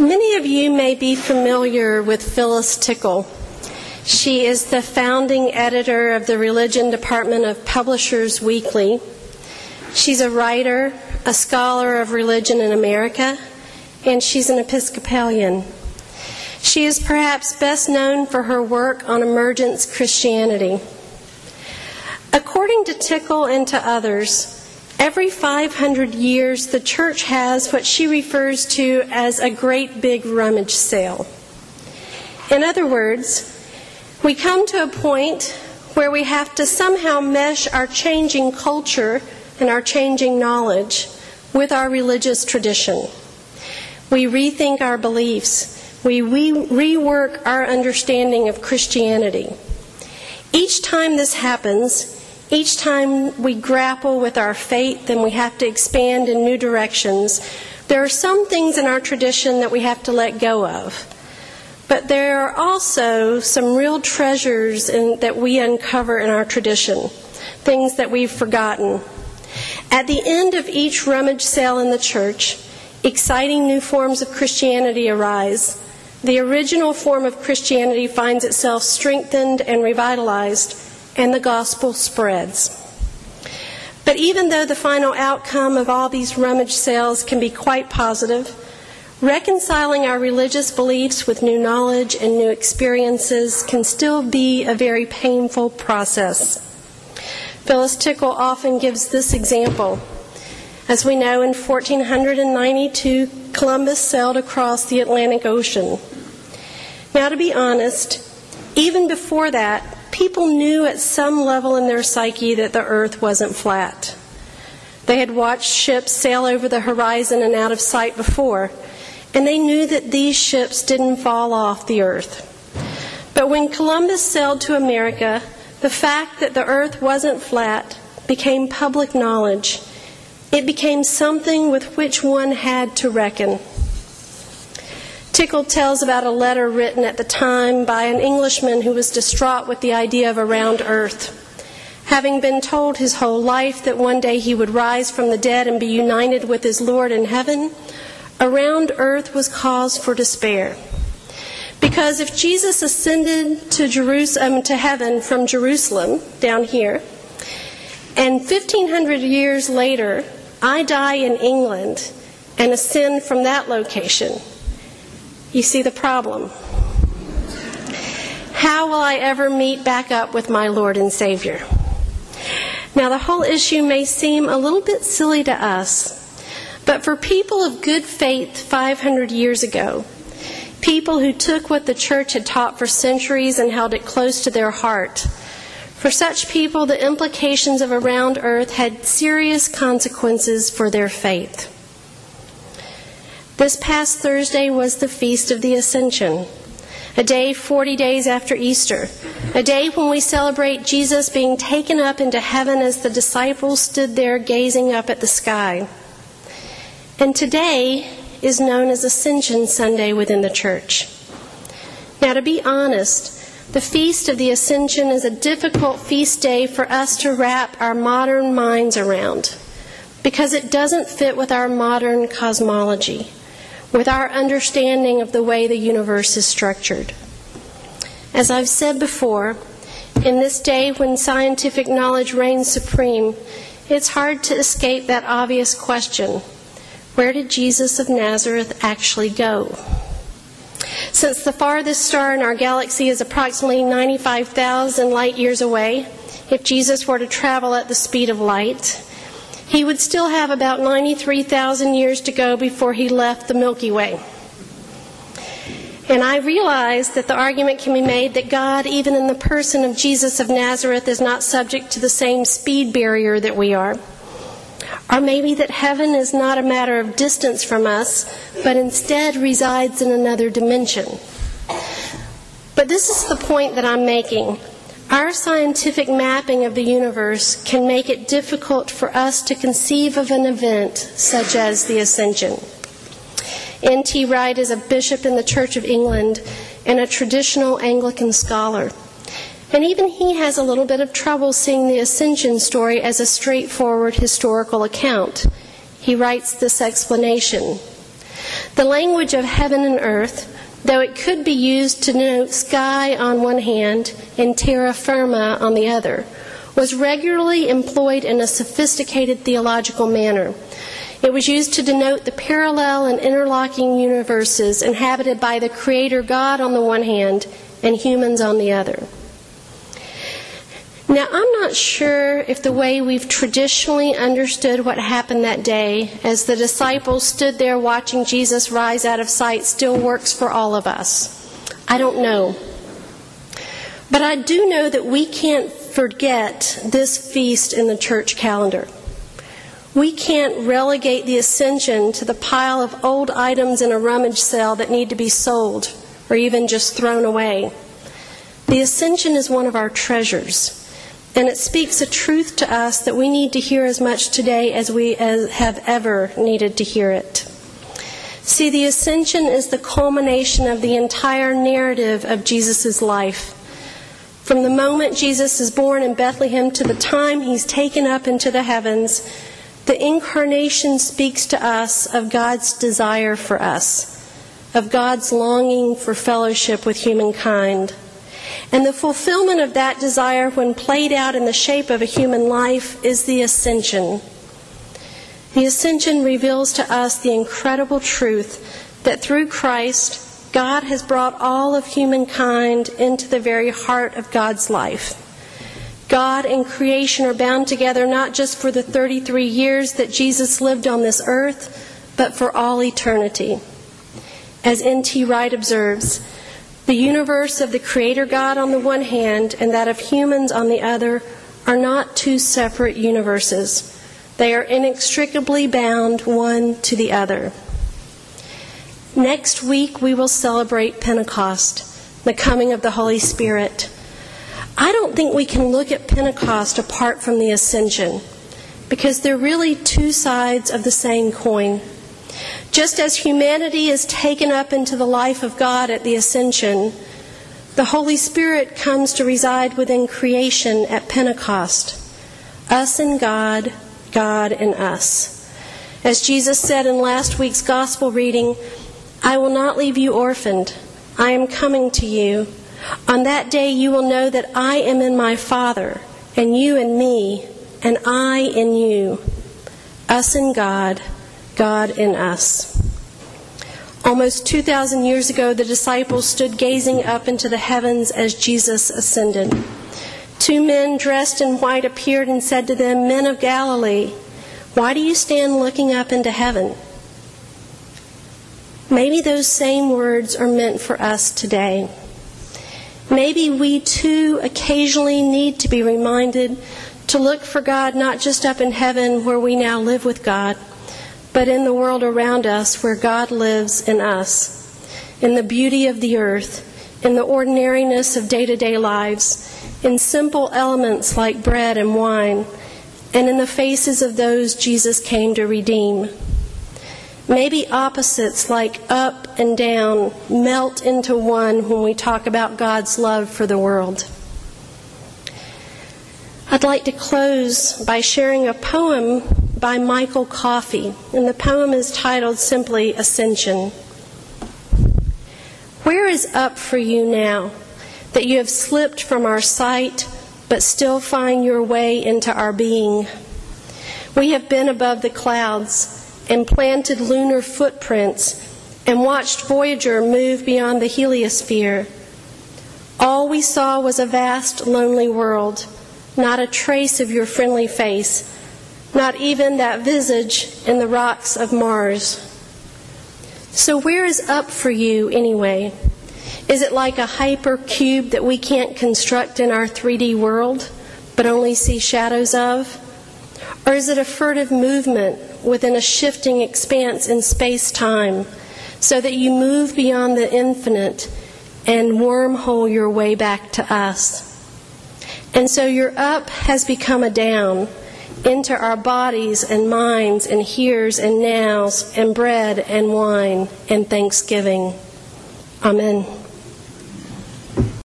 Many of you may be familiar with Phyllis Tickle. She is the founding editor of the Religion Department of Publishers Weekly. She's a writer, a scholar of religion in America, and she's an Episcopalian. She is perhaps best known for her work on emergence Christianity. According to Tickle and to others, Every 500 years, the church has what she refers to as a great big rummage sale. In other words, we come to a point where we have to somehow mesh our changing culture and our changing knowledge with our religious tradition. We rethink our beliefs. We re- rework our understanding of Christianity. Each time this happens, each time we grapple with our faith and we have to expand in new directions, there are some things in our tradition that we have to let go of. But there are also some real treasures in, that we uncover in our tradition, things that we've forgotten. At the end of each rummage sale in the church, exciting new forms of Christianity arise. The original form of Christianity finds itself strengthened and revitalized and the gospel spreads. But even though the final outcome of all these rummage sales can be quite positive, reconciling our religious beliefs with new knowledge and new experiences can still be a very painful process. Phyllis Tickle often gives this example. As we know, in 1492, Columbus sailed across the Atlantic Ocean. Now, to be honest, even before that, people knew at some level in their psyche that the earth wasn't flat. They had watched ships sail over the horizon and out of sight before, and they knew that these ships didn't fall off the earth. But when Columbus sailed to America, the fact that the earth wasn't flat became public knowledge. It became something with which one had to reckon. Tickle tells about a letter written at the time by an Englishman who was distraught with the idea of a round earth. Having been told his whole life that one day he would rise from the dead and be united with his Lord in heaven, a round earth was cause for despair. Because if Jesus ascended to Jerusalem to heaven from Jerusalem down here, and 1500 years later I die in England and ascend from that location, you see the problem. How will I ever meet back up with my Lord and Savior? Now, the whole issue may seem a little bit silly to us, but for people of good faith 500 years ago, people who took what the church had taught for centuries and held it close to their heart, for such people, the implications of a round earth had serious consequences for their faith. This past Thursday was the Feast of the Ascension, a day 40 days after Easter, a day when we celebrate Jesus being taken up into heaven as the disciples stood there gazing up at the sky. And today is known as Ascension Sunday within the church. Now, to be honest, the Feast of the Ascension is a difficult feast day for us to wrap our modern minds around because it doesn't fit with our modern cosmology with our understanding of the way the universe is structured. As I've said before, in this day when scientific knowledge reigns supreme, it's hard to escape that obvious question where did Jesus of Nazareth actually go? Since the farthest star in our galaxy is approximately 95,000 light years away, if Jesus were to travel at the speed of light, he would still have about 93,000 years to go before he left the Milky Way. And I realize that the argument can be made that God, even in the person of Jesus of Nazareth, is not subject to the same speed barrier that we are. Or maybe that heaven is not a matter of distance from us, but instead resides in another dimension. But this is the point that I'm making. Our scientific mapping of the universe can make it difficult for us to conceive of an event such as the Ascension. N.T. Wright is a bishop in the Church of England and a traditional Anglican scholar. And even he has a little bit of trouble seeing the Ascension story as a straightforward historical account. He writes this explanation The language of heaven and earth, though it could be used to denote sky on one hand and terra firma on the other, was regularly employed in a sophisticated theological manner. It was used to denote the parallel and interlocking universes inhabited by the Creator God on the one hand and humans on the other. Now, I'm not sure if the way we've traditionally understood what happened that day, as the disciples stood there watching Jesus rise out of sight, still works for all of us. I don't know. But I do know that we can't forget this feast in the church calendar. We can't relegate the ascension to the pile of old items in a rummage sale that need to be sold or even just thrown away. The ascension is one of our treasures. And it speaks a truth to us that we need to hear as much today as we have ever needed to hear it. See, the ascension is the culmination of the entire narrative of Jesus' life. From the moment Jesus is born in Bethlehem to the time he's taken up into the heavens, the incarnation speaks to us of God's desire for us, of God's longing for fellowship with humankind. And the fulfillment of that desire, when played out in the shape of a human life, is the ascension. The ascension reveals to us the incredible truth that through Christ, God has brought all of humankind into the very heart of God's life. God and creation are bound together not just for the 33 years that Jesus lived on this earth, but for all eternity. As N.T. Wright observes, the universe of the Creator God on the one hand and that of humans on the other are not two separate universes. They are inextricably bound one to the other. Next week, we will celebrate Pentecost, the coming of the Holy Spirit. I don't think we can look at Pentecost apart from the ascension because they're really two sides of the same coin. Just as humanity is taken up into the life of God at the ascension, the Holy Spirit comes to reside within creation at Pentecost. Us and God, God and us. As Jesus said in last week's gospel reading, I will not leave you orphaned. I am coming to you. On that day you will know that I am in my Father, and you in me, and I in you. Us in God, God in us. Almost 2,000 years ago, the disciples stood gazing up into the heavens as Jesus ascended. Two men dressed in white appeared and said to them, Men of Galilee, why do you stand looking up into heaven? Maybe those same words are meant for us today. Maybe we too occasionally need to be reminded to look for God not just up in heaven where we now live with God, but in the world around us where God lives in us, in the beauty of the earth, in the ordinariness of day to day lives, in simple elements like bread and wine, and in the faces of those Jesus came to redeem. Maybe opposites like up and down melt into one when we talk about God's love for the world. I'd like to close by sharing a poem by Michael Coffey, and the poem is titled simply Ascension. Where is up for you now that you have slipped from our sight but still find your way into our being? We have been above the clouds and planted lunar footprints and watched Voyager move beyond the heliosphere. All we saw was a vast, lonely world, not a trace of your friendly face not even that visage in the rocks of Mars. So, where is up for you anyway? Is it like a hypercube that we can't construct in our 3D world, but only see shadows of? Or is it a furtive movement within a shifting expanse in space time, so that you move beyond the infinite and wormhole your way back to us? And so your up has become a down into our bodies and minds and heres and nows and bread and wine and thanksgiving. Amen.